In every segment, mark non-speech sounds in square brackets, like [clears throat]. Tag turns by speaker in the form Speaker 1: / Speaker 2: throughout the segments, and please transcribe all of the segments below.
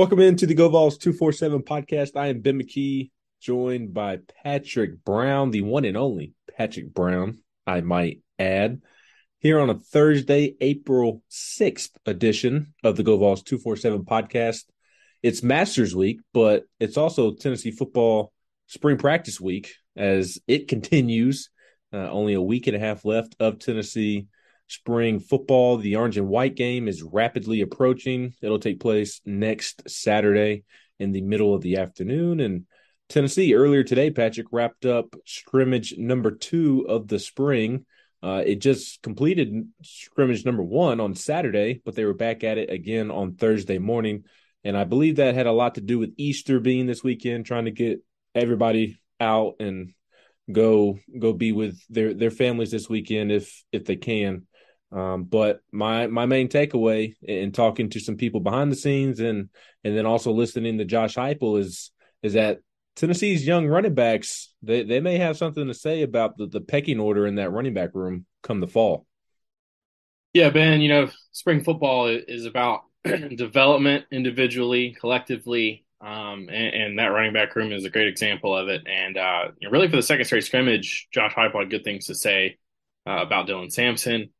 Speaker 1: Welcome into the Go Vols 247 podcast. I am Ben McKee, joined by Patrick Brown, the one and only Patrick Brown, I might add, here on a Thursday, April 6th edition of the Go Vols 247 podcast. It's Masters Week, but it's also Tennessee football spring practice week as it continues. Uh, only a week and a half left of Tennessee spring football. The orange and white game is rapidly approaching. It'll take place next Saturday in the middle of the afternoon. And Tennessee earlier today, Patrick wrapped up scrimmage number two of the spring. Uh, it just completed scrimmage number one on Saturday, but they were back at it again on Thursday morning. And I believe that had a lot to do with Easter being this weekend, trying to get everybody out and go go be with their their families this weekend if if they can. Um, but my my main takeaway in talking to some people behind the scenes and and then also listening to Josh Heupel is is that Tennessee's young running backs they they may have something to say about the, the pecking order in that running back room come the fall.
Speaker 2: Yeah, Ben, you know, spring football is about [clears throat] development individually, collectively, um, and, and, that running back room is a great example of it. And uh, really, for the second straight scrimmage, Josh Heupel had good things to say uh, about Dylan Sampson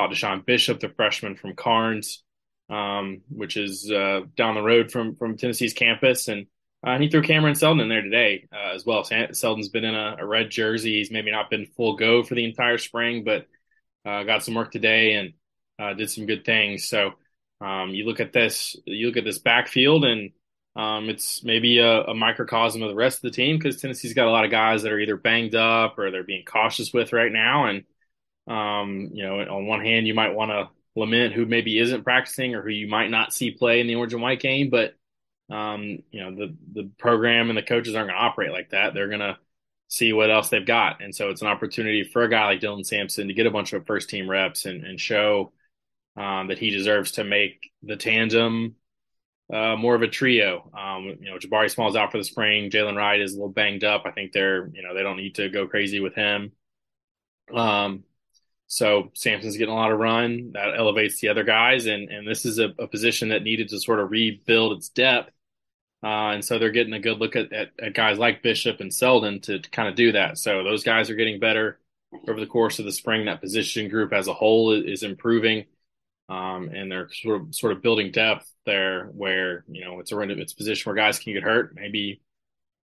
Speaker 2: about DeSean Bishop, the freshman from Karns, um, which is uh, down the road from from Tennessee's campus, and uh, he threw Cameron Seldon in there today uh, as well. Seldon's been in a, a, red jersey. He's maybe not been full go for the entire spring, but uh, got some work today and uh, did some good things. So um, you look at this, you look at this backfield, and um, it's maybe a, a, microcosm of the rest of the team because Tennessee's got a lot of guys that are either banged up or they're being cautious with right now, and um, you know, on one hand, you might want to lament who maybe isn't practicing or who you might not see play in the orange and white game, but um, you know, the the program and the coaches aren't going to operate like that. They're going to see what else they've got, and so it's an opportunity for a guy like Dylan Sampson to get a bunch of first team reps and, and show um, that he deserves to make the tandem uh, more of a trio. Um, you know, Jabari Small's out for the spring. Jaylen Wright is a little banged up. I think they're, you know, they don't need to go crazy with him. Um, so Sampson's getting a lot of run that elevates the other guys, and and this is a, a position that needed to sort of rebuild its depth, uh, and so they're getting a good look at, at, at guys like Bishop and Seldon to, to, kind of do that. So those guys are getting better over the course of the spring. That position group as a whole is, is improving, um, and they're sort of sort of building depth there, where you know it's a it's a position where guys can get hurt. Maybe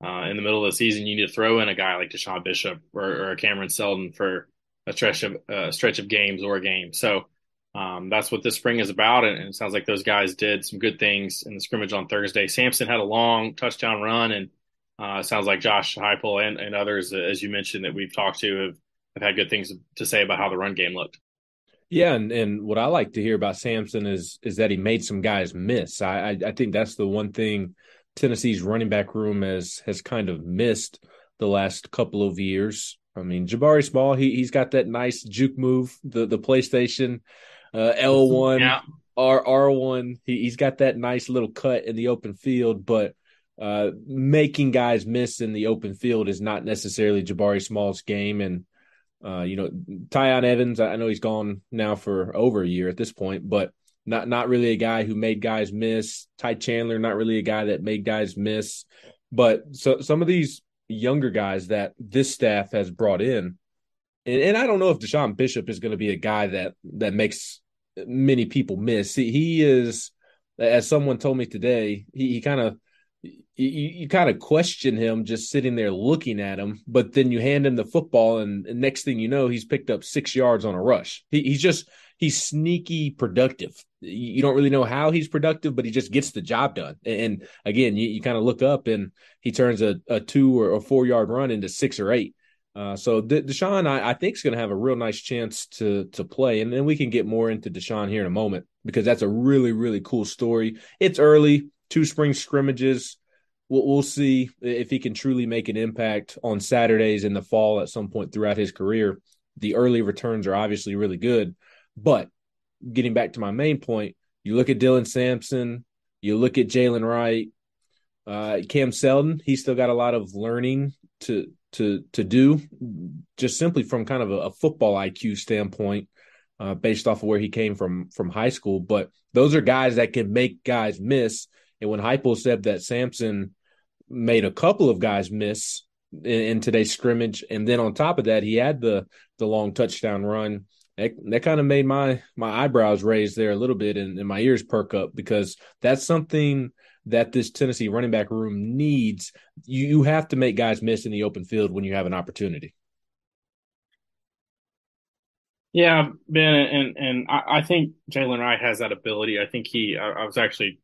Speaker 2: uh, in the middle of the season, you need to throw in a guy like DeSean Bishop or, or Cameron Seldon for a stretch of uh, stretch of games or a game. So um, that's what this spring is about, and, and, it sounds like those guys did some good things in the scrimmage on Thursday. Sampson had a long touchdown run, and uh, sounds like Josh Heupel and, and others, as you mentioned, that we've talked to have, have had good things to say about how the run game looked.
Speaker 1: Yeah, and, and what I like to hear about Sampson is is that he made some guys miss. I, I, I think that's the one thing Tennessee's running back room has has kind of missed the last couple of years. I mean, Jabari Small, he he's got that nice juke move, the the PlayStation uh, L one yeah. R R one. He he's got that nice little cut in the open field, but uh, making guys miss in the open field is not necessarily Jabari Small's game. And uh, you know, Tiyon Evans, I know he's gone now for over a year at this point, but not not really a guy who made guys miss. Ty Chandler, not really a guy that made guys miss. But so some of these younger guys that this staff has brought in. And, and I don't know if DeSean Bishop is going to be a guy that that makes many people miss. He, he is, as someone told me today, he, kind of you, you kind of question him just sitting there looking at him, but then you hand him the football, and, and next thing you know, he's picked up six yards on a rush. He, he's just he's sneaky productive. You don't really know how he's productive, but he just gets the job done. And again, you, you kind of look up and he turns a, a two or a four yard run into six or eight. Uh, so De- DeSean, I, I think, is going to have a real nice chance to to play, and then we can get more into DeSean here in a moment because that's a really really cool story. It's early, two spring scrimmages. We'll, we'll see if he can truly make an impact on Saturdays in the fall at some point throughout his career. The early returns are obviously really good, but getting back to my main point, you look at Dylan Sampson, you look at Jaylen Wright, uh, Cam Seldon. He's still got a lot of learning to to to do, just simply from kind of a, a football IQ standpoint, uh, based off of where he came from from high school. But those are guys that can make guys miss. And when Heupel said that Sampson made a couple of guys miss in, in, today's scrimmage, and then on top of that, he had the the long touchdown run. That, that kind of made my my eyebrows raise there a little bit, and, and my ears perk up because that's something that this Tennessee running back room needs. You you have to make guys miss in the open field when you have an opportunity.
Speaker 2: Yeah, Ben, and and I, I think Jaylen Wright has that ability. I think he. I, I was actually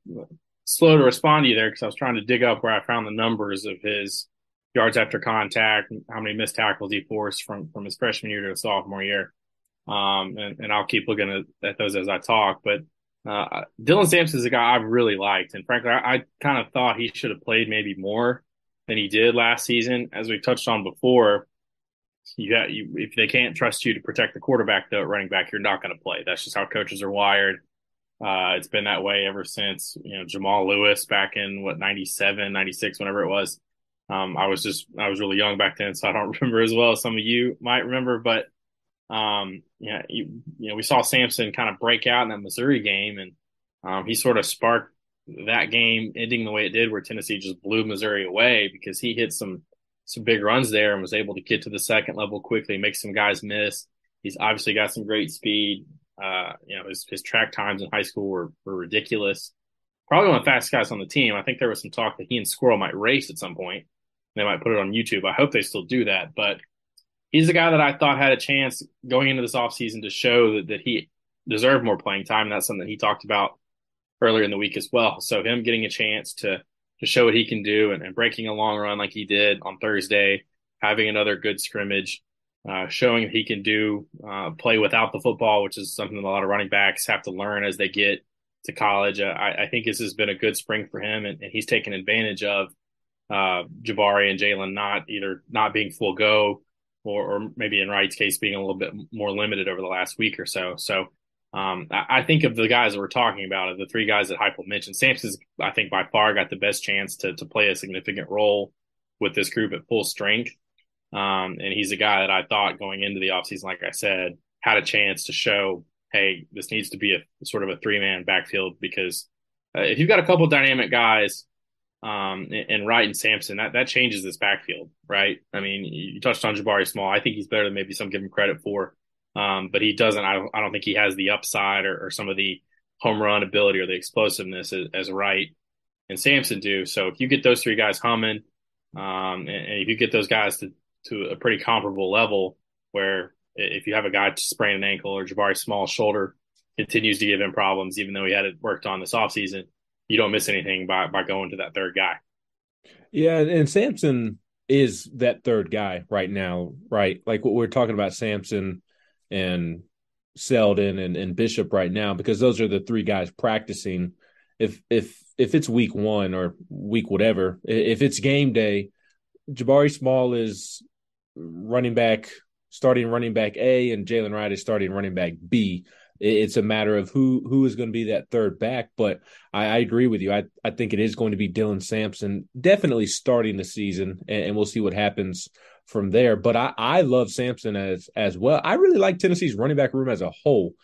Speaker 2: slow to respond to you there because I was trying to dig up where I found the numbers of his yards after contact, how many missed tackles he forced from from his freshman year to his sophomore year. Um, and, and I'll keep looking at, at those as I talk. But uh, Dylan Sampson is a guy I've really liked, and frankly, I, I kind of thought he should have played maybe more than he did last season. As we touched on before, you got you if they can't trust you to protect the quarterback, though, running back, you're not going to play. That's just how coaches are wired. Uh, it's been that way ever since you know Jamal Lewis back in what 97, 96, whenever it was. Um, I was just I was really young back then, so I don't [laughs] remember as well as some of you might remember. But um, yeah, you, you know, we saw Sampson kind of break out in that Missouri game, and um, he sort of sparked that game ending the way it did, where Tennessee just blew Missouri away because he hit some some big runs there and was able to get to the second level quickly, make some guys miss. He's obviously got some great speed. Uh, you know, his, his track times in high school were, were ridiculous. Probably one of the fastest guys on the team. I think there was some talk that he and Squirrel might race at some point. They might put it on YouTube. I hope they still do that. But he's a guy that I thought had a chance going into this offseason to show that, that he deserved more playing time. That's something that he talked about earlier in the week as well. So him getting a chance to to show what he can do and, and breaking a long run like he did on Thursday, having another good scrimmage, uh, showing he can do uh, play without the football, which is something that a lot of running backs have to learn as they get to college. Uh, I, I, think this has been a good spring for him, and, and he's taken advantage of uh, Jabari and Jaylen not either not being full go or, or, maybe in Wright's case being a little bit more limited over the last week or so. So um, I, think of the guys that we're talking about, the three guys that Heupel mentioned, Sampson's I think by far got the best chance to to play a significant role with this group at full strength. Um, and he's a guy that I thought going into the offseason, like I said, had a chance to show, hey, this needs to be a sort of a three man backfield because uh, if you've got a couple dynamic guys, um, and, Wright and Sampson, that, that changes this backfield, right? I mean, you touched on Jabari Small. I think he's better than maybe some give him credit for. Um, but he doesn't, I don't, I don't think he has the upside or, or some of the home run ability or the explosiveness as, as Wright and Sampson do. So if you get those three guys humming, um, and, and, if you get those guys to, to a pretty comparable level where if you have a guy sprain an ankle or Jabari Small shoulder continues to give him problems, even though he had it worked on this offseason, you don't miss anything by, by going to that third guy.
Speaker 1: Yeah. And Sampson is that third guy right now, right? Like what we're talking about Sampson and Seldon and, and Bishop right now, because those are the three guys practicing. If if if it's week one or week whatever, if it's game day, Jabari Small is running back, starting running back A, and Jaylen Wright is starting running back B. It's a matter of who who is going to be that third back. But I, I agree with you. I, I think it is going to be Dylan Sampson, definitely starting the season, and, and we'll see what happens from there. But I, I love Sampson as as well. I really like Tennessee's running back room as a whole.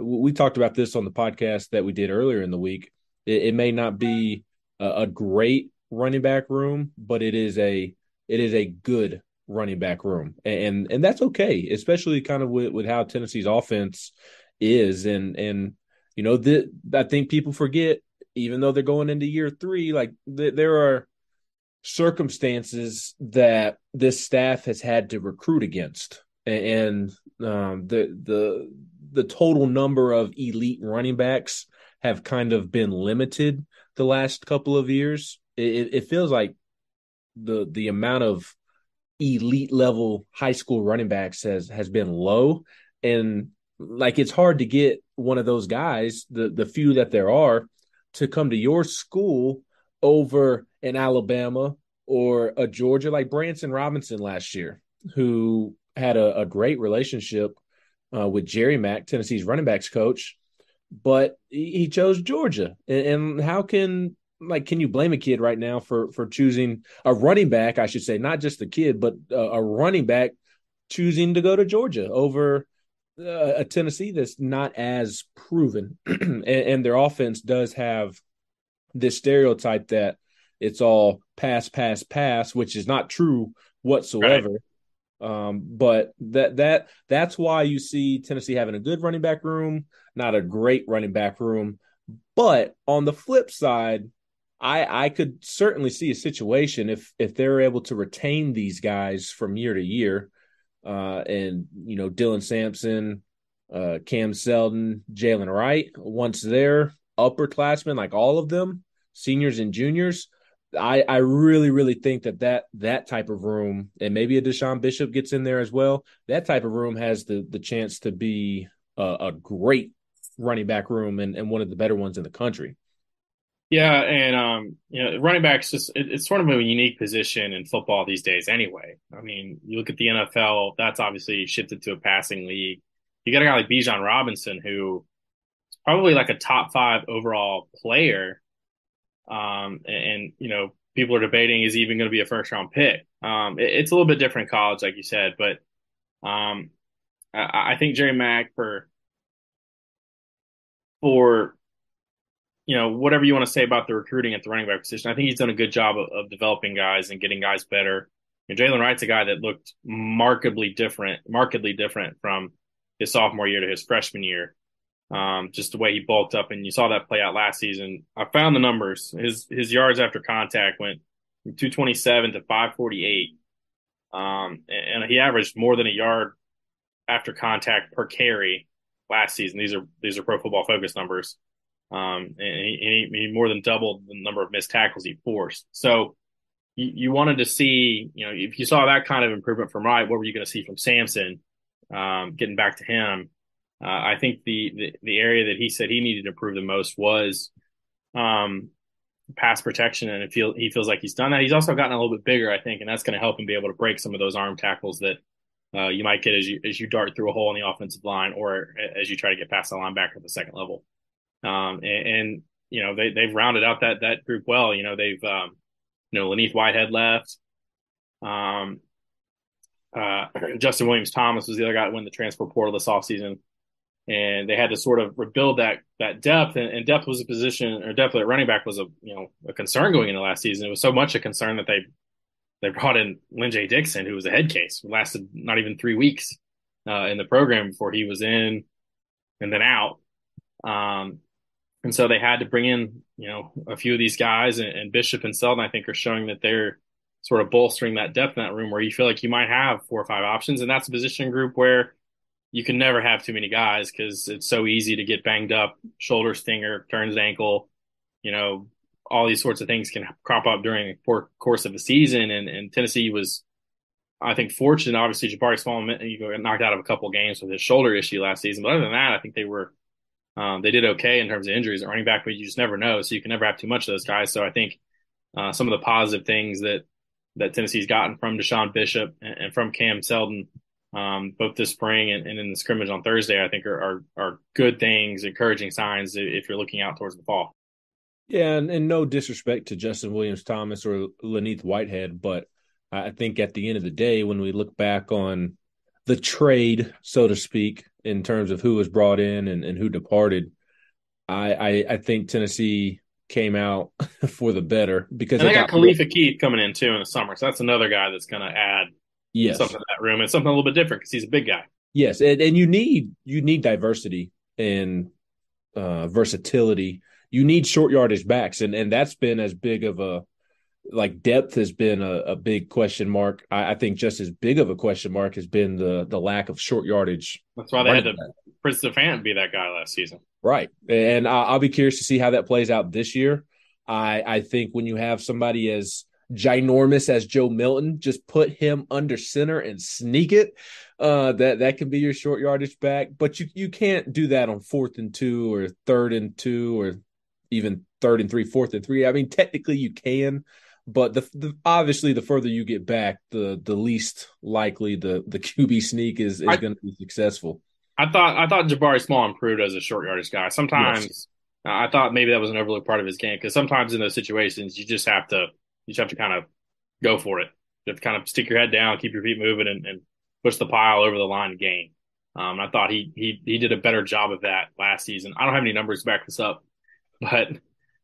Speaker 1: We talked about this on the podcast that we did earlier in the week. It, it may not be a, a, great running back room, but it is a it is a good running back room, and and that's okay, especially kind of with, with how Tennessee's offense is, and and you know the I think people forget even though they're going into year three, like th- there are circumstances that this staff has had to recruit against, and um, the the the total number of elite running backs have kind of been limited the last couple of years. It, it feels like the the amount of elite level high school running backs has has been low, and like it's hard to get one of those guys, the the few that there are, to come to your school over in Alabama or a Georgia like Branson Robinson last year, who had a, a great relationship uh, with Jerry Mack, Tennessee's running backs coach, but he chose Georgia. And, and, how can like can you blame a kid right now for for choosing a running back? I should say not just a kid, but a, running back choosing to go to Georgia over a Tennessee that's not as proven, [clears throat] and, and their offense does have this stereotype that it's all pass, pass, pass, which is not true whatsoever. Right. Um, but that that that's why you see Tennessee having a good running back room, not a great running back room. But on the flip side, I I could certainly see a situation if if they're able to retain these guys from year to year, uh, and you know Dylan Sampson, uh, Cam Seldon, Jaylen Wright, once they're upperclassmen, like all of them, seniors and juniors, I, I really, really think that, that that type of room, and maybe a DeSean Bishop gets in there as well. That type of room has the the chance to be a, a great running back room and, and one of the better ones in the country.
Speaker 2: Yeah, and um, you know, running backs just it, it's sort of a unique position in football these days. Anyway, I mean, you look at the NFL; that's obviously shifted to a passing league. You got a guy like Bijan Robinson, who is probably like a top five overall player um, and, and, you know, people are debating is he even going to be a first round pick. Um, it, it's a little bit different college, like you said, but um, I, I, think Jerry Mack for for you know whatever you want to say about the recruiting at the running back position, I think he's done a good job of, of developing guys and getting guys better. And Jaylen Wright's a guy that looked markedly different, markedly different from his sophomore year to his freshman year um, just the way he bulked up, and you saw that play out last season. I found the numbers. His his yards after contact went from 227 to 548, um, and, he averaged more than a yard after contact per carry last season. These are these are Pro Football Focus numbers, um, and he, he, more than doubled the number of missed tackles he forced. So. You, you wanted to see, you know, if you saw that kind of improvement from Wright, what were you going to see from Sampson? Um, getting back to him, uh, I think the, the, the area that he said he needed to improve the most was um, pass protection, and it feel he feels like he's done that. He's also gotten a little bit bigger, I think, and that's going to help him be able to break some of those arm tackles that uh, you might get as you as you dart through a hole in the offensive line, or as you try to get past the linebacker at the second level. Um, and, and, you know they they've rounded out that that group well. You know they've um, you know Len'Neth Whitehead left. Um, uh, Justin Williams Thomas was the other guy that went the transfer portal this offseason and they had to sort of rebuild that that depth. And, and, depth was a position, or depth at running back was a you know a concern going into last season. It was so much a concern that they they brought in Lyn-J Dixon, who was a head case, who lasted not even three weeks uh, in the program before he was in and then out. Um, and so they had to bring in you know a few of these guys, and, and Bishop and Seldon I think are showing that they're sort of bolstering that depth in that room where you feel like you might have four or five options, and that's a position group where you can never have too many guys because it's so easy to get banged up, shoulder stinger, turns ankle, you know, all these sorts of things can crop up during the course of the season. And, and Tennessee was, I think, fortunate. Obviously, Jabari Small you know, knocked out of a couple games with his shoulder issue last season, but other than that, I think they were um, they did okay in terms of injuries at running back, but you just never know. So you can never have too much of those guys. So I think uh, some of the positive things that that Tennessee's gotten from DeSean Bishop and, and from Cam Seldon um, both this spring and, and, in the scrimmage on Thursday, I think are, are, are good things, encouraging signs if you're looking out towards the fall.
Speaker 1: Yeah, and, and no disrespect to Justin Williams Thomas or Len'Neth Whitehead, but I think at the end of the day, when we look back on the trade, so to speak, in terms of who was brought in and, and who departed, I, I, I think Tennessee came out [laughs] for the better because
Speaker 2: and they got, got Khalifa Keith coming in too in the summer, so that's another guy that's going to add yes. something to that room and something a little bit different because he's a big guy.
Speaker 1: Yes, and, and you need you need diversity and uh, versatility. You need short yardage backs, and and that's been as big of a like depth has been a, a big question mark. I, I, think just as big of a question mark has been the the lack of short yardage.
Speaker 2: That's why they had to back. Prince Fan be that guy last season.
Speaker 1: Right, and I'll, I'll be curious to see how that plays out this year. I I think when you have somebody as ginormous as Joe Milton, just put him under center and sneak it. Uh, that that can be your short yardage back, but you you can't do that on fourth and two or third and two or even third and three, fourth and three. I mean, technically you can, but the, the obviously the further you get back, the the least likely the the QB sneak is is going to be successful.
Speaker 2: I thought I thought Jabari Small improved as a short yardage guy. Sometimes yes. I thought maybe that was an overlooked part of his game because sometimes in those situations you just have to you just have to kind of go for it. You have to kind of stick your head down, keep your feet moving, and, and push the pile over the line and gain. Um, I thought he he he did a better job of that last season. I don't have any numbers to back this up, [laughs] but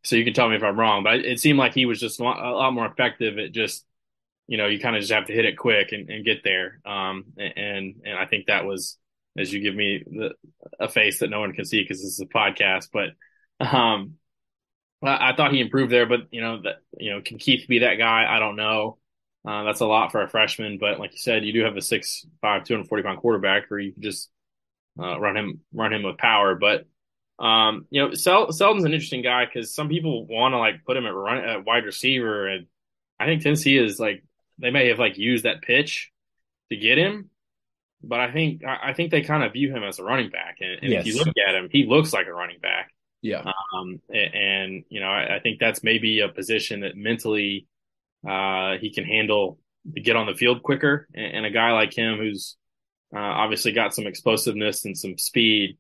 Speaker 2: so you can tell me if I'm wrong, but it seemed like he was just a lot more effective at just, you know, you kind of just have to hit it quick and, and get there. Um, and and I think that was as you give me the, a face that no one can see because this is a podcast, but um, I, I thought he improved there. But you know that you know can Keith be that guy? I don't know. Uh, that's a lot for a freshman, but like you said, you do have a six five, two hundred forty pound quarterback, or you can just uh, run him run him with power. But um, you know, Sel- Seldon's an interesting guy because some people want to like put him at run at wide receiver, and I think Tennessee is like they may have like used that pitch to get him, but I think I think they kind of view him as a running back, and, and yes. if you look at him, he looks like a running back.
Speaker 1: Yeah.
Speaker 2: Um, and, and you know, I, I, think that's maybe a position that mentally uh, he can handle to get on the field quicker, and, and a guy like him who's uh, obviously got some explosiveness and some speed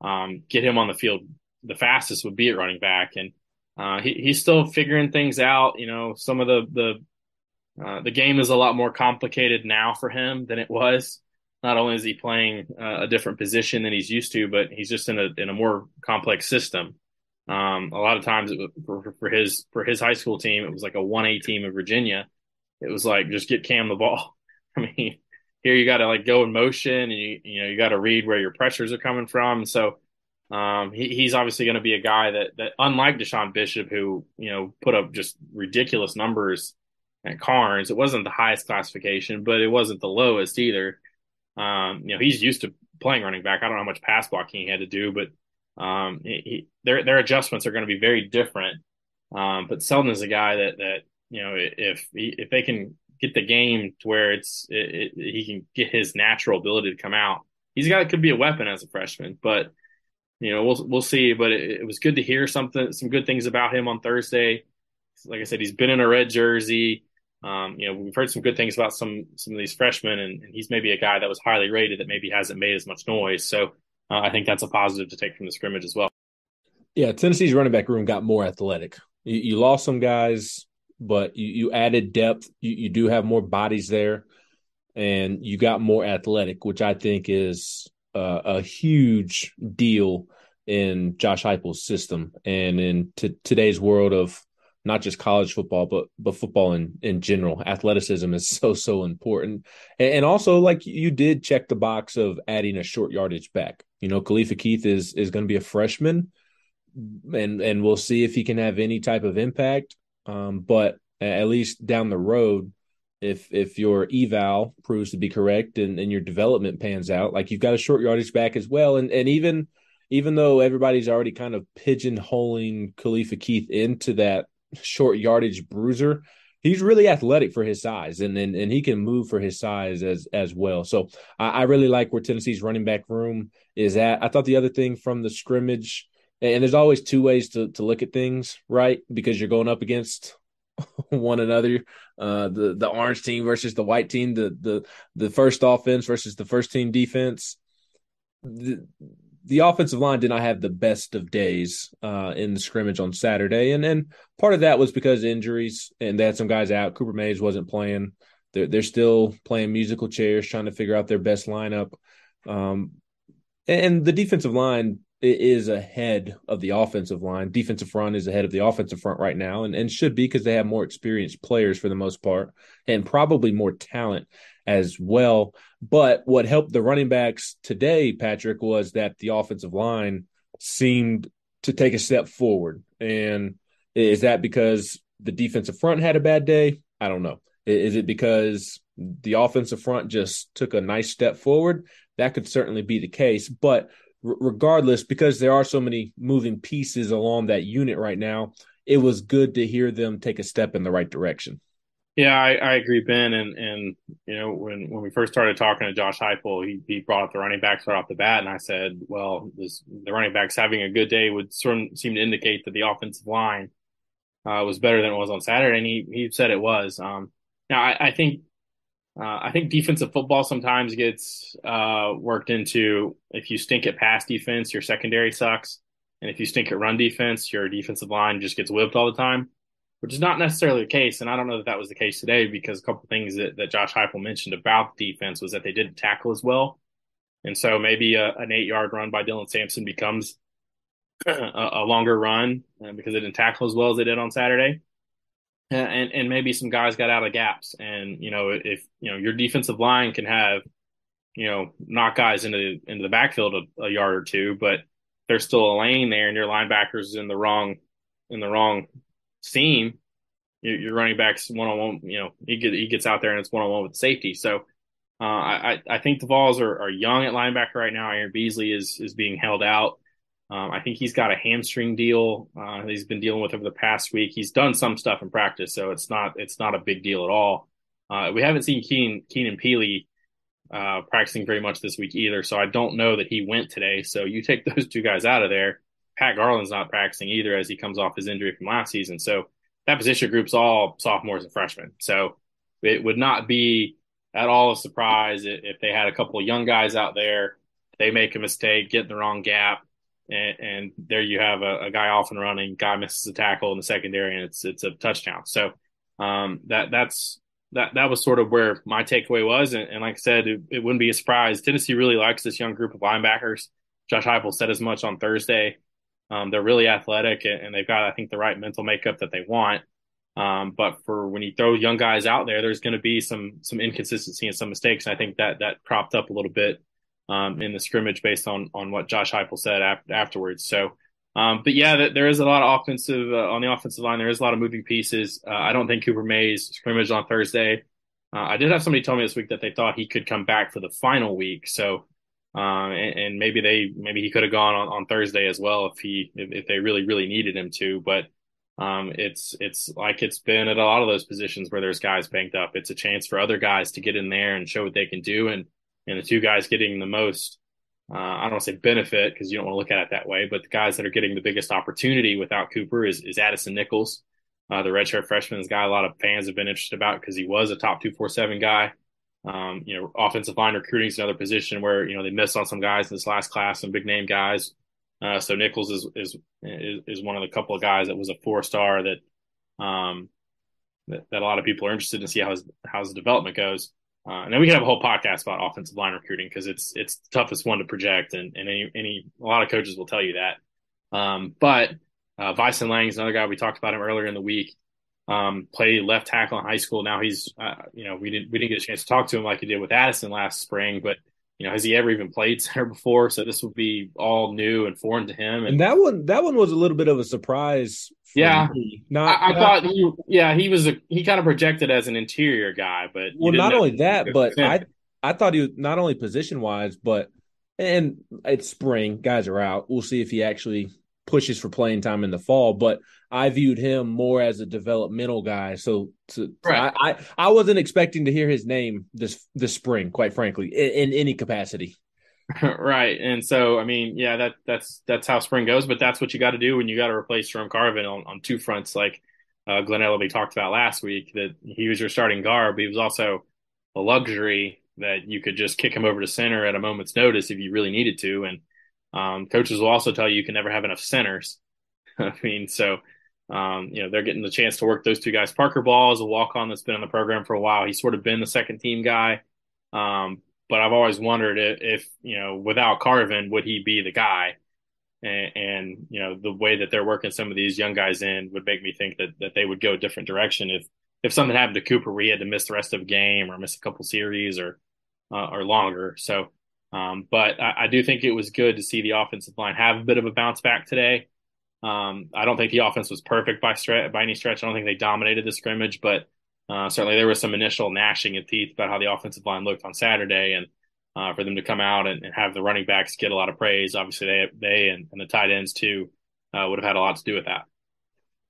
Speaker 2: um, get him on the field the fastest would be at running back, and uh, he, he's still figuring things out. You know, some of the the uh, the game is a lot more complicated now for him than it was. Not only is he playing uh, a different position than he's used to, but he's just in a in a more complex system. Um, a lot of times was, for, for his for his high school team, it was like a one A team in Virginia. It was like just get Cam the ball. [laughs] I mean, here you got to like go in motion and you you know you got to read where your pressures are coming from. So um, he, he's obviously going to be a guy that that unlike DeSean Bishop, who you know put up just ridiculous numbers at Karns, It wasn't the highest classification, but it wasn't the lowest either. Um, you know he's used to playing running back. I don't know how much pass blocking he had to do, but um, he, he, their their adjustments are going to be very different. Um, but Seldon is a guy that that you know if if they can get the game to where it's it, it, he can get his natural ability to come out. He's that could be a weapon as a freshman, but you know we'll we'll see. But it, it was good to hear something some good things about him on Thursday. Like I said, he's been in a red jersey. Um, you know, we've heard some good things about some some of these freshmen, and, and, he's maybe a guy that was highly rated that maybe hasn't made as much noise. So uh, I think that's a positive to take from the scrimmage as well.
Speaker 1: Yeah, Tennessee's running back room got more athletic. You, you lost some guys but you, you added depth. You, you do have more bodies there, and you got more athletic, which I think is uh, a huge deal in Josh Heupel's system and in t- today's world of not just college football, but but football in in general. Athleticism is [laughs] so so important, and, and, also like you did check the box of adding a short yardage back. You know, Khalifa Keith is is going to be a freshman, and and we'll see if he can have any type of impact. Um, but at least down the road, if if your eval proves to be correct and, and your development pans out, like you've got a short yardage back as well, and and even even though everybody's already kind of pigeonholing Khalifa Keith into that short yardage bruiser, he's really athletic for his size and, and and he can move for his size as as well. So I, I, really like where Tennessee's running back room is at. I thought the other thing from the scrimmage and there's always two ways to, to look at things, right? Because you're going up against [laughs] one another. Uh, the the orange team versus the white team, the the the first offense versus the first team defense. The, the offensive line did not have the best of days uh, in the scrimmage on Saturday, and and part of that was because injuries, and they had some guys out. Cooper Mays wasn't playing. They're they're still playing musical chairs, trying to figure out their best lineup. Um, and the defensive line is ahead of the offensive line. Defensive front is ahead of the offensive front right now, and, and should be because they have more experienced players for the most part, and probably more talent as well. But what helped the running backs today, Patrick, was that the offensive line seemed to take a step forward. And is that because the defensive front had a bad day? I don't know. Is it because the offensive front just took a nice step forward? That could certainly be the case. But regardless, because there are so many moving pieces along that unit right now, it was good to hear them take a step in the right direction.
Speaker 2: Yeah, I, I agree, Ben. And and you know when when we first started talking to Josh Heupel, he he brought up the running backs right off the bat, and I said, well, this, the running backs having a good day would sort of seem to indicate that the offensive line uh, was better than it was on Saturday, and he he said it was. Um, now I, I think uh, I think defensive football sometimes gets uh, worked into if you stink at pass defense, your secondary sucks. And if you stink at run defense, your defensive line just gets whipped all the time, which is not necessarily the case. And I don't know that that was the case today because a couple things that, that Josh Heupel mentioned about defense was that they didn't tackle as well. And so maybe a, an eight yard run by Dylan Sampson becomes [clears throat] a, a, longer run uh, because they didn't tackle as well as they did on Saturday. And, and maybe some guys got out of gaps. And, you know, if, you know, your defensive line can have, you know, knock guys into, into the backfield a, a yard or two, but there's still a lane there and your linebackers in the wrong, in the wrong seam, your, your running backs one on one, you know, he get, he gets out there and it's one on one with safety. So, uh, I, I think the Vols are, are young at linebacker right now. Aaron Beasley is, is being held out. Um, I think he's got a hamstring deal uh, he's been dealing with over the past week. He's done some stuff in practice, so it's not it's not a big deal at all. Uh, we haven't seen Keen Keenan Pili uh, practicing very much this week either, so I don't know that he went today. So you take [laughs] those two guys out of there. Pat Garland's not practicing either as he comes off his injury from last season. So that position group's all sophomores and freshmen. So it would not be at all a surprise if they had a couple of young guys out there. They make a mistake, get in the wrong gap, and, and there you have a, a, guy off and running. Guy misses a tackle in the secondary, and it's it's a touchdown. So um, that that's that that was sort of where my takeaway was. And, and like I said, it, it, wouldn't be a surprise. Tennessee really likes this young group of linebackers. Josh Heupel said as much on Thursday. Um, they're really athletic, and, they've got I think the right mental makeup that they want. Um, but for when you throw young guys out there, there's going to be some some inconsistency and some mistakes. And I think that that cropped up a little bit um, in the scrimmage based on on what Josh Heupel said ap- afterwards. So, um, but yeah, there is a lot of offensive uh, on the offensive line. There is a lot of moving pieces. Uh, I don't think Cooper Mays scrimmage on Thursday. Uh, I did have somebody tell me this week that they thought he could come back for the final week. So, uh, and, and, maybe they maybe he could have gone on, on Thursday as well if he if, if they really really needed him to. But um, it's it's like it's been at a lot of those positions where there's guys banked up. It's a chance for other guys to get in there and show what they can do and and the two guys getting the most, uh, I don't say benefit because you don't want to look at it that way, but the guys that are getting the biggest opportunity without Cooper is, is Addison Nichols, uh, the redshirt freshman. This guy a lot of fans have been interested about because he was a top 247 guy. Um, you know, offensive line recruiting is another position where, you know, they missed on some guys in this last class, some big name guys. Uh, so Nichols is, is, is, one of the couple of guys that was a four star that, um, that, that, a lot of people are interested to see how his, how his development goes. Uh, and then we can have a whole podcast about offensive line recruiting because it's it's the toughest one to project, and, and any any a lot of coaches will tell you that. Um, but uh, Vysen Lang is another guy we talked about him earlier in the week. Um, played left tackle in high school. Now he's uh, you know we didn't we didn't get a chance to talk to him like he did with Addison last spring, but you know has he ever even played [laughs] center before? So this will be all new and foreign to him.
Speaker 1: And, and that one that one was a little bit of a surprise
Speaker 2: yeah, not, I, I not, thought he, yeah, he was a he kind of projected as an interior guy, but
Speaker 1: well, not only that, but I I thought he was not only position wise, but and it's spring, guys are out. We'll see if he actually pushes for playing time in the fall. But I viewed him more as a developmental guy, so, right. I, I, I wasn't expecting to hear his name this this spring, quite frankly, in, in any capacity. [laughs]
Speaker 2: right. And so, I mean, yeah, that that's that's how spring goes, but that's what you got to do when you got to replace Jerome Carvin on, on two fronts, like uh, Glen Elarbee talked about last week. That he was your starting guard, but he was also a luxury that you could just kick him over to center at a moment's notice if you really needed to. And um, coaches will also tell you you can never have enough centers. [laughs] I mean, so um, you know they're getting the chance to work those two guys. Parker Ball is a walk on that's been on the program for a while. He's sort of been the second team guy. Um, but I've always wondered if, if, you know, without Carvin, would he be the guy? And, and, you know, the way that they're working some of these young guys in would make me think that, that they would go a different direction if, if something happened to Cooper he had to miss the rest of the game or miss a couple series or, uh, or longer. So, um, but I, I, do think it was good to see the offensive line have a bit of a bounce back today. Um, I don't think the offense was perfect by stretch, by any stretch. I don't think they dominated the scrimmage, but uh, certainly, there was some initial gnashing of teeth about how the offensive line looked on Saturday, and uh, for them to come out and, and, have the running backs get a lot of praise, obviously they they and, and the tight ends too uh, would have had a lot to do with that.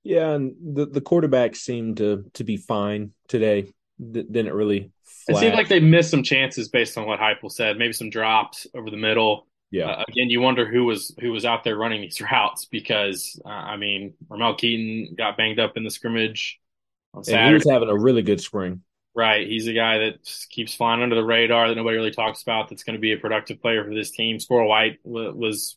Speaker 1: Yeah, and the the quarterbacks seemed to to be fine today. D- didn't really.
Speaker 2: Flash. It seemed like they missed some chances based on what Heupel said. Maybe some drops over the middle.
Speaker 1: Yeah. Uh,
Speaker 2: again, you wonder who was who was out there running these [laughs] routes because uh, I mean, Ramel Keyton got banged up in the scrimmage
Speaker 1: on Saturday. And he was having a really good spring.
Speaker 2: Right. He's a guy that keeps flying under the radar that nobody really talks about. That's going to be a productive player for this team. Squirrel White was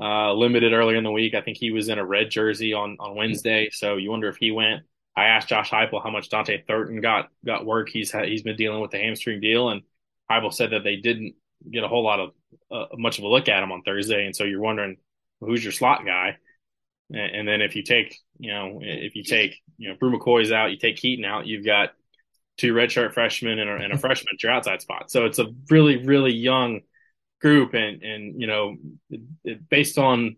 Speaker 2: uh, limited earlier in the week. I think he was in a red jersey on, on Wednesday. So you wonder if he went. I asked Josh Heupel how much Dont'e Thornton got got work. He's he's been dealing with the hamstring deal, and Heupel said that they didn't get a whole lot of uh, much of a look at him on Thursday. And so you're wondering who's your slot guy? And, and then if you take, you know, if you take, you know, Bru McCoy's out, you take Keyton out, you've got two redshirt freshmen and a, and a freshman at your outside spot. So it's a really, really young group. And, and you know, it, it, based on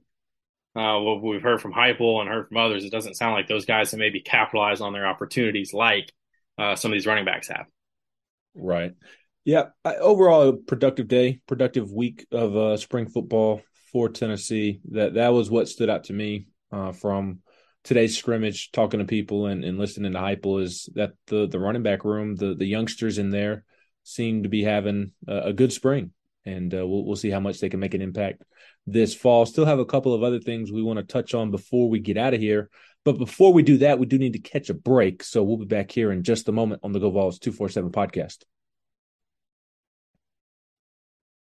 Speaker 2: uh, what we've heard from Heupel and heard from others, it doesn't sound like those guys have maybe capitalized on their opportunities like uh, some of these running backs have.
Speaker 1: Right. Yeah. I, overall, a productive day, productive week of uh, spring football for Tennessee. That that was what stood out to me uh, from today's scrimmage, talking to people and, and listening to Heupel is that the the running back room, the the youngsters in there, seem to be having a, a good spring, and uh, we'll we'll see how much they can make an impact this fall. Still have a couple of other things we want to touch on before we get out of here. But before we do that, we do need to catch a break. So we'll be back here in just a moment on the Go Vols 247 podcast.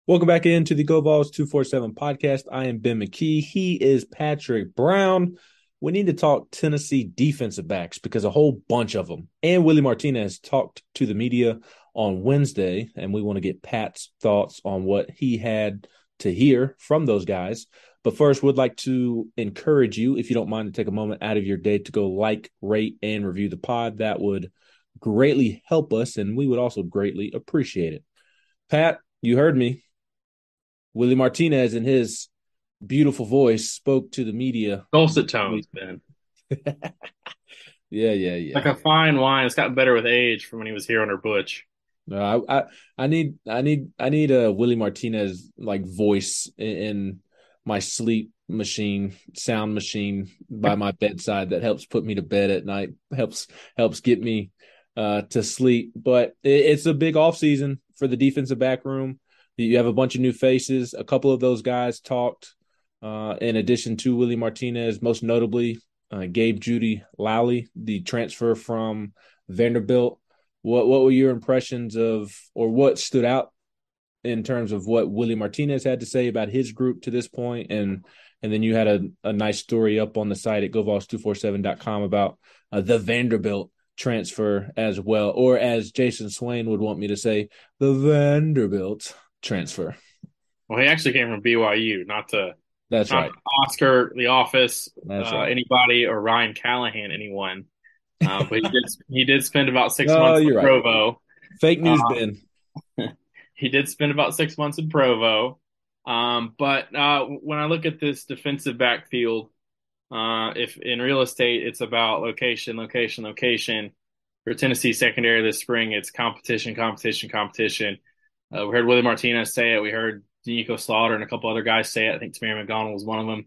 Speaker 1: Welcome back into the Go Vols 247 podcast. I am Ben McKee. He is Patrick Brown. We need to talk Tennessee defensive backs because a whole bunch of them and Willie Martinez talked to the media on Wednesday, and we want to get Pat's thoughts on what he had to hear from those guys. But first, would like to encourage you, if you don't mind, to take a moment out of your day to go like, rate, and review the pod. That would greatly help us, and we would also greatly appreciate it. Pat, you heard me. Willie Martinez, in his beautiful voice, spoke to the media.
Speaker 2: Dulcet tones, Ben. [laughs]
Speaker 1: yeah, yeah, yeah.
Speaker 2: Like a fine wine. It's gotten better with age from when he was here under Butch.
Speaker 1: No, I, I, I need, I need, I need a Willie Martinez like voice in, in my sleep machine, sound machine by my bedside that helps put me to bed at night, helps helps get me uh, to sleep. But it, it's a big off season for the defensive back room. You have a bunch of new faces. A couple of those guys talked. Uh, in addition to Willie Martinez, most notably uh, Gabe Judy Lally, the transfer from Vanderbilt. What what were your impressions of, or what stood out in terms of what Willie Martinez had to say about his group to this point, and and then you had a, a nice story up on the site at govols247.com about uh, the Vanderbilt transfer as well, or as Jason Swain would want me to say, the Vanderbilt transfer.
Speaker 2: Well, he actually came from BYU, not to
Speaker 1: that's
Speaker 2: not
Speaker 1: right.
Speaker 2: Oscar, The Office, uh,
Speaker 1: right.
Speaker 2: anybody, or Ryan Callahan, anyone. Uh, but he did he did spend about six [laughs]
Speaker 1: Oh,
Speaker 2: months in
Speaker 1: right.
Speaker 2: Provo.
Speaker 1: Fake news,
Speaker 2: Uh,
Speaker 1: Ben. [laughs]
Speaker 2: He did spend about six months in Provo. Um, but uh, when I look at this defensive backfield, uh, if in real estate it's about location, location, location. For Tennessee secondary this spring, it's competition, competition, competition. Uh, we heard Willie Martinez say it. We heard Nico Slaughter and a couple other guys say it. I think Tamir McDonald was one of them,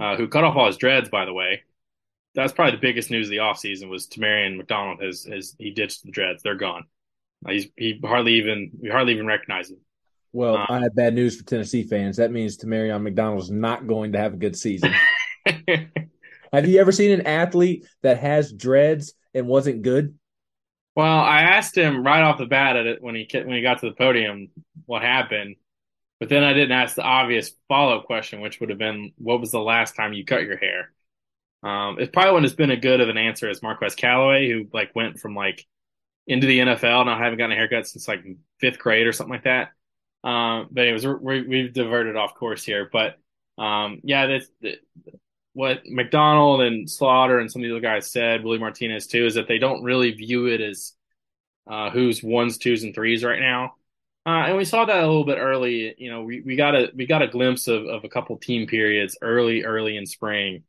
Speaker 2: uh, who cut off all his dreads, by the way. That's probably the biggest news of the offseason was Tamarion McDonald has, has he ditched the dreads. They're gone. Uh, he's he hardly even we hardly even recognize him.
Speaker 1: Well,
Speaker 2: uh,
Speaker 1: I have bad news for Tennessee fans. That means Tamarion McDonald's not going to have a good season. [laughs] have you ever seen an athlete that has dreads and wasn't good?
Speaker 2: Well, I asked him right off the bat at it when he when he got to the podium what happened, but then I didn't ask the obvious follow up question, which would have been, "What was the last time you cut your hair?" Um, it probably wouldn't have been as good of an answer as Marquez Callaway, who like went from like into the NFL, and I haven't gotten a haircut since like fifth grade or something like that. Um, but anyways, we, have diverted off course here, but um, yeah, that's that, what McDonald and Slaughter and some of the other guys said, Willie Martinez too, is that they don't really view it as uh, who's ones, twos, and threes right now. Uh, and we saw that a little bit early. You know, we, we got a we got a glimpse of, of a couple team periods early, early in spring.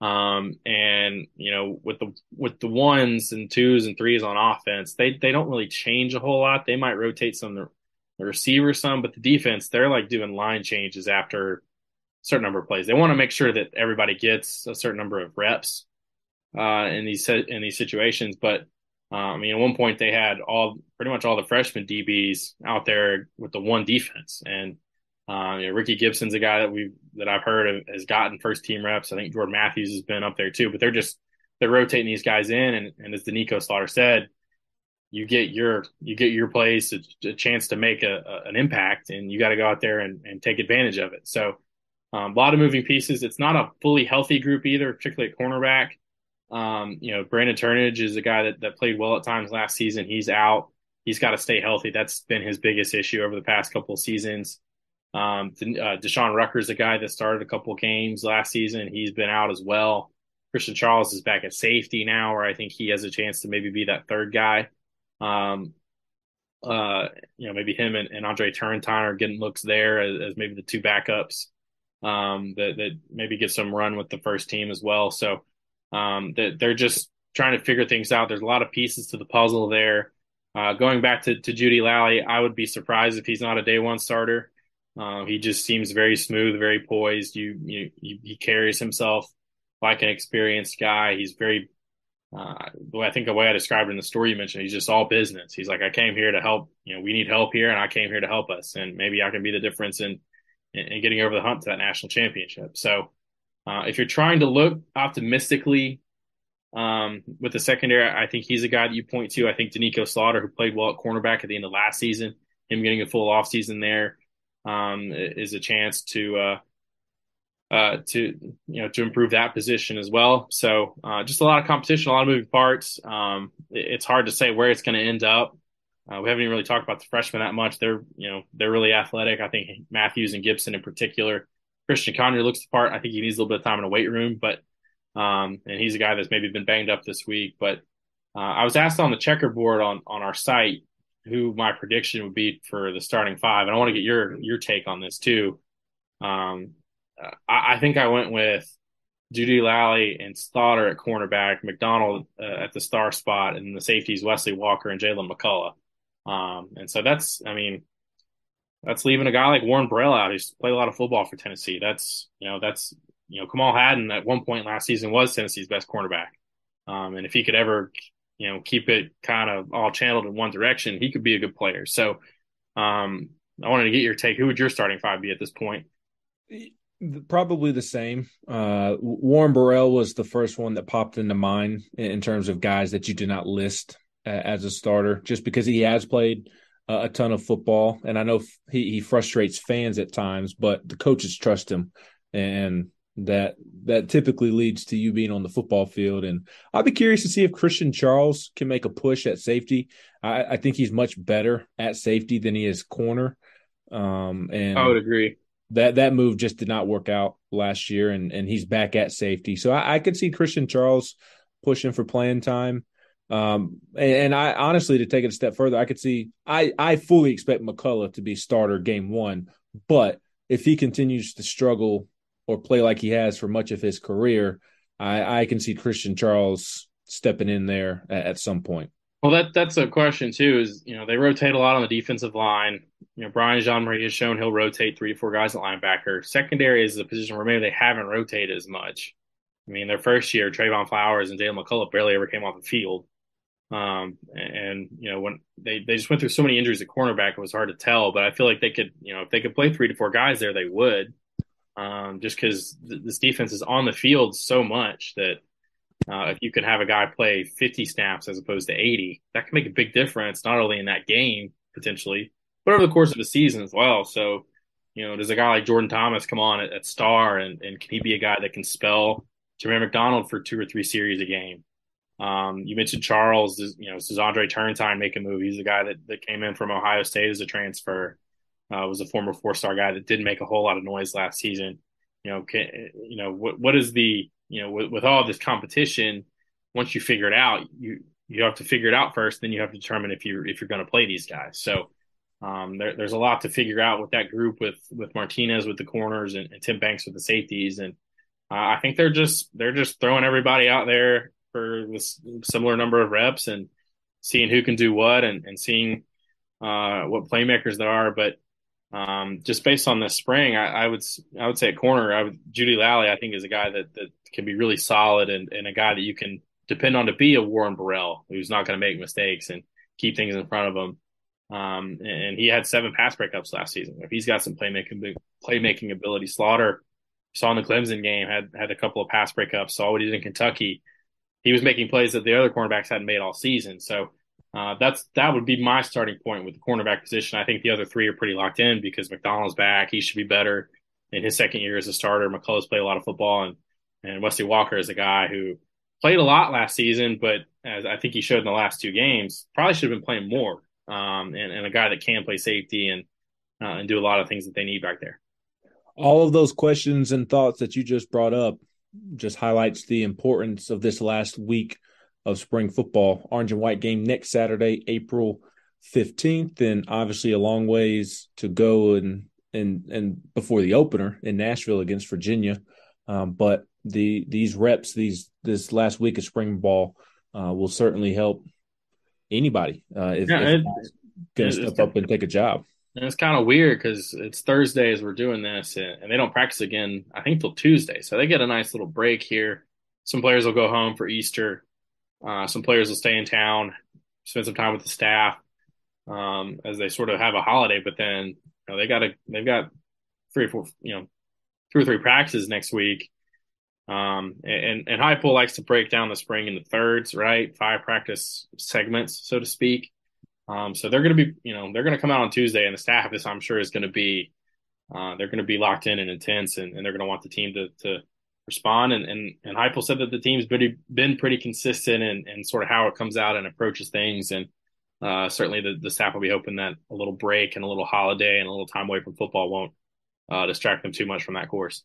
Speaker 2: Um, and you know, with the with the ones and twos and threes on offense, they they don't really change a whole lot. They might rotate some the, the receivers some, but the defense, they're like doing line changes after certain number of plays. They want to make sure that everybody gets a certain number of reps uh, in these in these situations. But um, I mean, at one point they had all pretty much all the freshman DBs out there with the one defense, and uh, you know, Ricky Gibson's a guy that we that I've heard of, has gotten first team reps. I think Jordan Matthews has been up there too. But they're just they're rotating these guys in, and, and as the Nico Slaughter said, you get your you get your place a, a chance to make a, a, an impact, and you got to go out there and, and take advantage of it. So um, a lot of moving pieces. It's not a fully healthy group either, particularly at cornerback. Um, you know, Brandon Turnage is a guy that, that played well at times last season. He's out. He's got to stay healthy. That's been his biggest issue over the past couple of seasons. Um, uh, De'Shawn Rucker is a guy that started a couple games last season. He's been out as well. Christian Charles is back at safety now, where I think he has a chance to maybe be that third guy. Um, uh, you know, maybe him and, and Andre Turrentine are getting looks there as, as maybe the two backups um, that, that maybe get some run with the first team as well. So um, that they're just trying to figure things out. There's a lot of pieces to the puzzle there. Uh, going back to, to Jeudy Lally, I would be surprised if he's not a day one starter. Uh, he just seems very smooth, very poised. You, you, you, he carries himself like an experienced guy. He's very, uh, I think the way I described in the story you mentioned, he's just all business. He's like, I came here to help. You know, we need help here, and I came here to help us, and maybe I can be the difference in in, in getting over the hump to that national championship. So, uh, if you're trying to look optimistically um, with the secondary, I think he's a guy that you point to. I think Doneiko Slaughter, who played well at cornerback at the end of last season, him getting a full offseason there um, is a chance to uh, uh, to you know to improve that position as well. So uh, just a lot of competition, a lot of moving parts. Um, it, it's hard to say where it's going to end up. Uh, we haven't even really talked about the freshmen that much. They're you know they're really athletic. I think Matthews and Gibson in particular. Christian Conner looks the part. I think he needs a little bit of time in the weight room, but um, and he's a guy that's maybe been banged up this week. But uh, I was asked on the checkerboard on on our site who my prediction would be for the starting five, and I want to get your your take on this too. Um, I, I, think I went with Jeudy-Lally and Slaughter at cornerback, McDonald uh, at the star spot, and the safeties Wesley Walker and Jaylen McCollough. Um, and so that's, I mean, that's leaving a guy like Warren Burrell out who's played a lot of football for Tennessee. That's, you know, that's, you know, Kamal Hadden at one point last season was Tennessee's best cornerback. Um, and if he could ever, you know, keep it kind of all channeled in one direction, he could be a good player. So, um, I wanted to get your take. Who would your starting five be at this point?
Speaker 1: Probably the same. Uh, Warren Burrell was the first one that popped into mind in terms of guys that you did not list as a starter, just because he has played a ton of football, and I know he, he frustrates fans at times, but the coaches trust him, and that that typically leads to you being on the football field. And I'll be curious to see if Christian Charles can make a push at safety. I, I think he's much better at safety than he is corner. Um, and
Speaker 2: I would agree
Speaker 1: that that move just did not work out last year, and and he's back at safety. So I, I could see Christian Charles pushing for playing time. Um, and, and, I honestly, to take it a step further, I could see I I fully expect McCollough to be starter game one, but if he continues to struggle or play like he has for much of his career, I, I can see Christian Charles stepping in there at, at some point.
Speaker 2: Well, that that's a question too. Is you know they rotate a lot on the defensive line. You know Brian Jean-Mary has shown he'll rotate three to four guys at linebacker. Secondary is a position where maybe they haven't rotated as much. I mean, their first year, Trevon Flowers and Jaylen McCollough barely ever came off the field. Um, and you know when they they just went through so many injuries at cornerback, it was hard to tell. But I feel like they could, you know, if they could play three to four guys there, they would. Um, just because th- this defense is on the field so much that uh, if you can have a guy play 50 snaps as opposed to 80, that can make a big difference, not only in that game potentially, but over the course of the season as well. So, you know, does a guy like Jordan Thomas come on at, at star and, and can he be a guy that can spell Jermaine McDonald for two or three series a game? Um, you mentioned Charles, you know, does Andre Turrentine make a move? He's a guy that, that came in from Ohio State as a transfer, uh, was a former four star guy that didn't make a whole lot of noise last season. You know, can, you know, what, what is the, you know, with, with all this competition, once you figure it out, you you have to figure it out first. Then you have to determine if you're if you're going to play these guys. So um, there, there's a lot to figure out with that group with with Martinez with the corners and, and Tim Banks with the safeties, and uh, I think they're just they're just throwing everybody out there for this similar number of reps and seeing who can do what and, and seeing uh, what playmakers there are. But um, just based on this spring, I, I, would I would say at corner, I would Jeudy Lally, I think is a guy that that can be really solid and, and a guy that you can depend on to be a Warren Burrell, who's not going to make mistakes and keep things in front of him. Um, and he had seven pass breakups last season. If he's got some playmaking playmaking ability, Slaughter saw in the Clemson game had had a couple of pass breakups. Saw what he did in Kentucky. He was making plays that the other cornerbacks hadn't made all season. So uh, that's that would be my starting point with the cornerback position. I think the other three are pretty locked in because McDonald's back. He should be better in his second year as a starter. McCollough's played a lot of football, and and Wesley Walker is a guy who played a lot last season, but as I think he showed in the last two games, probably should have been playing more. Um, and, and a guy that can play safety and uh, and do a lot of things that they need back there.
Speaker 1: All of those questions and thoughts that you just brought up just highlights the importance of this last week of spring football. Orange and white game next Saturday, April 15th, and obviously a long ways to go and and and before the opener in Nashville against Virginia. Um, but the these reps, these this last week of spring ball uh, will certainly help anybody uh, if, yeah, going to step up and take a job.
Speaker 2: And it's kind of weird because it's Thursday as we're doing this, and, and, they don't practice again, I think, till Tuesday. So they get a nice little break here. Some players will go home for Easter. Uh, some players will stay in town, spend some time with the staff um, as they sort of have a holiday. But then you know, they got a they've got three or four, you know, two or three practices next week. Um, and and Heupel likes to break down the spring into thirds, right? Five practice segments, so to speak. Um, so they're going to be, you know, they're going to come out on Tuesday, and the staff, this I'm sure, is going to be, uh, they're going to be locked in and intense, and, and they're going to want the team to to respond. And and and Heupel said that the team's been been pretty consistent and and sort of how it comes out and approaches things, and uh, certainly the the staff will be hoping that a little break and a little holiday and a little time away from football won't uh, distract them too much from that course.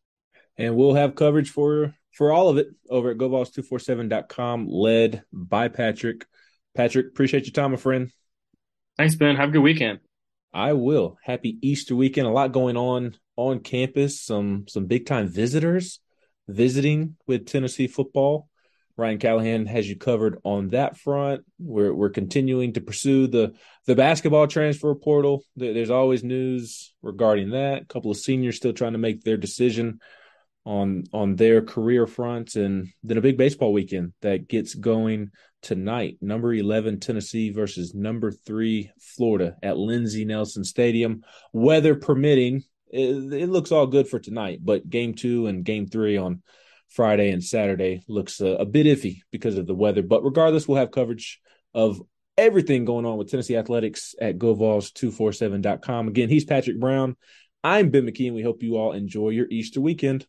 Speaker 1: And we'll have coverage for for all of it over at GoVols247.com, led by Patrick. Patrick, appreciate your time, my friend.
Speaker 2: Thanks, Ben. Have a good weekend.
Speaker 1: I will. Happy Easter weekend. A lot going on on campus. Some some big time visitors visiting with Tennessee football. Ryan Callahan has you covered on that front. We're we're continuing to pursue the the basketball transfer portal. There's always news regarding that. A couple of seniors still trying to make their decision on on their career fronts, and then a big baseball weekend that gets going tonight. Number 11 Tennessee versus number 3 Florida at Lindsey Nelson Stadium. Weather permitting, it, it, looks all good for tonight, but game 2 and game 3 on Friday and Saturday looks a, a bit iffy because of the weather, but regardless we'll have coverage of everything going on with Tennessee Athletics at govols247.com. Again, he's Patrick Brown. I'm Ben McKee, and we hope you all enjoy your Easter weekend.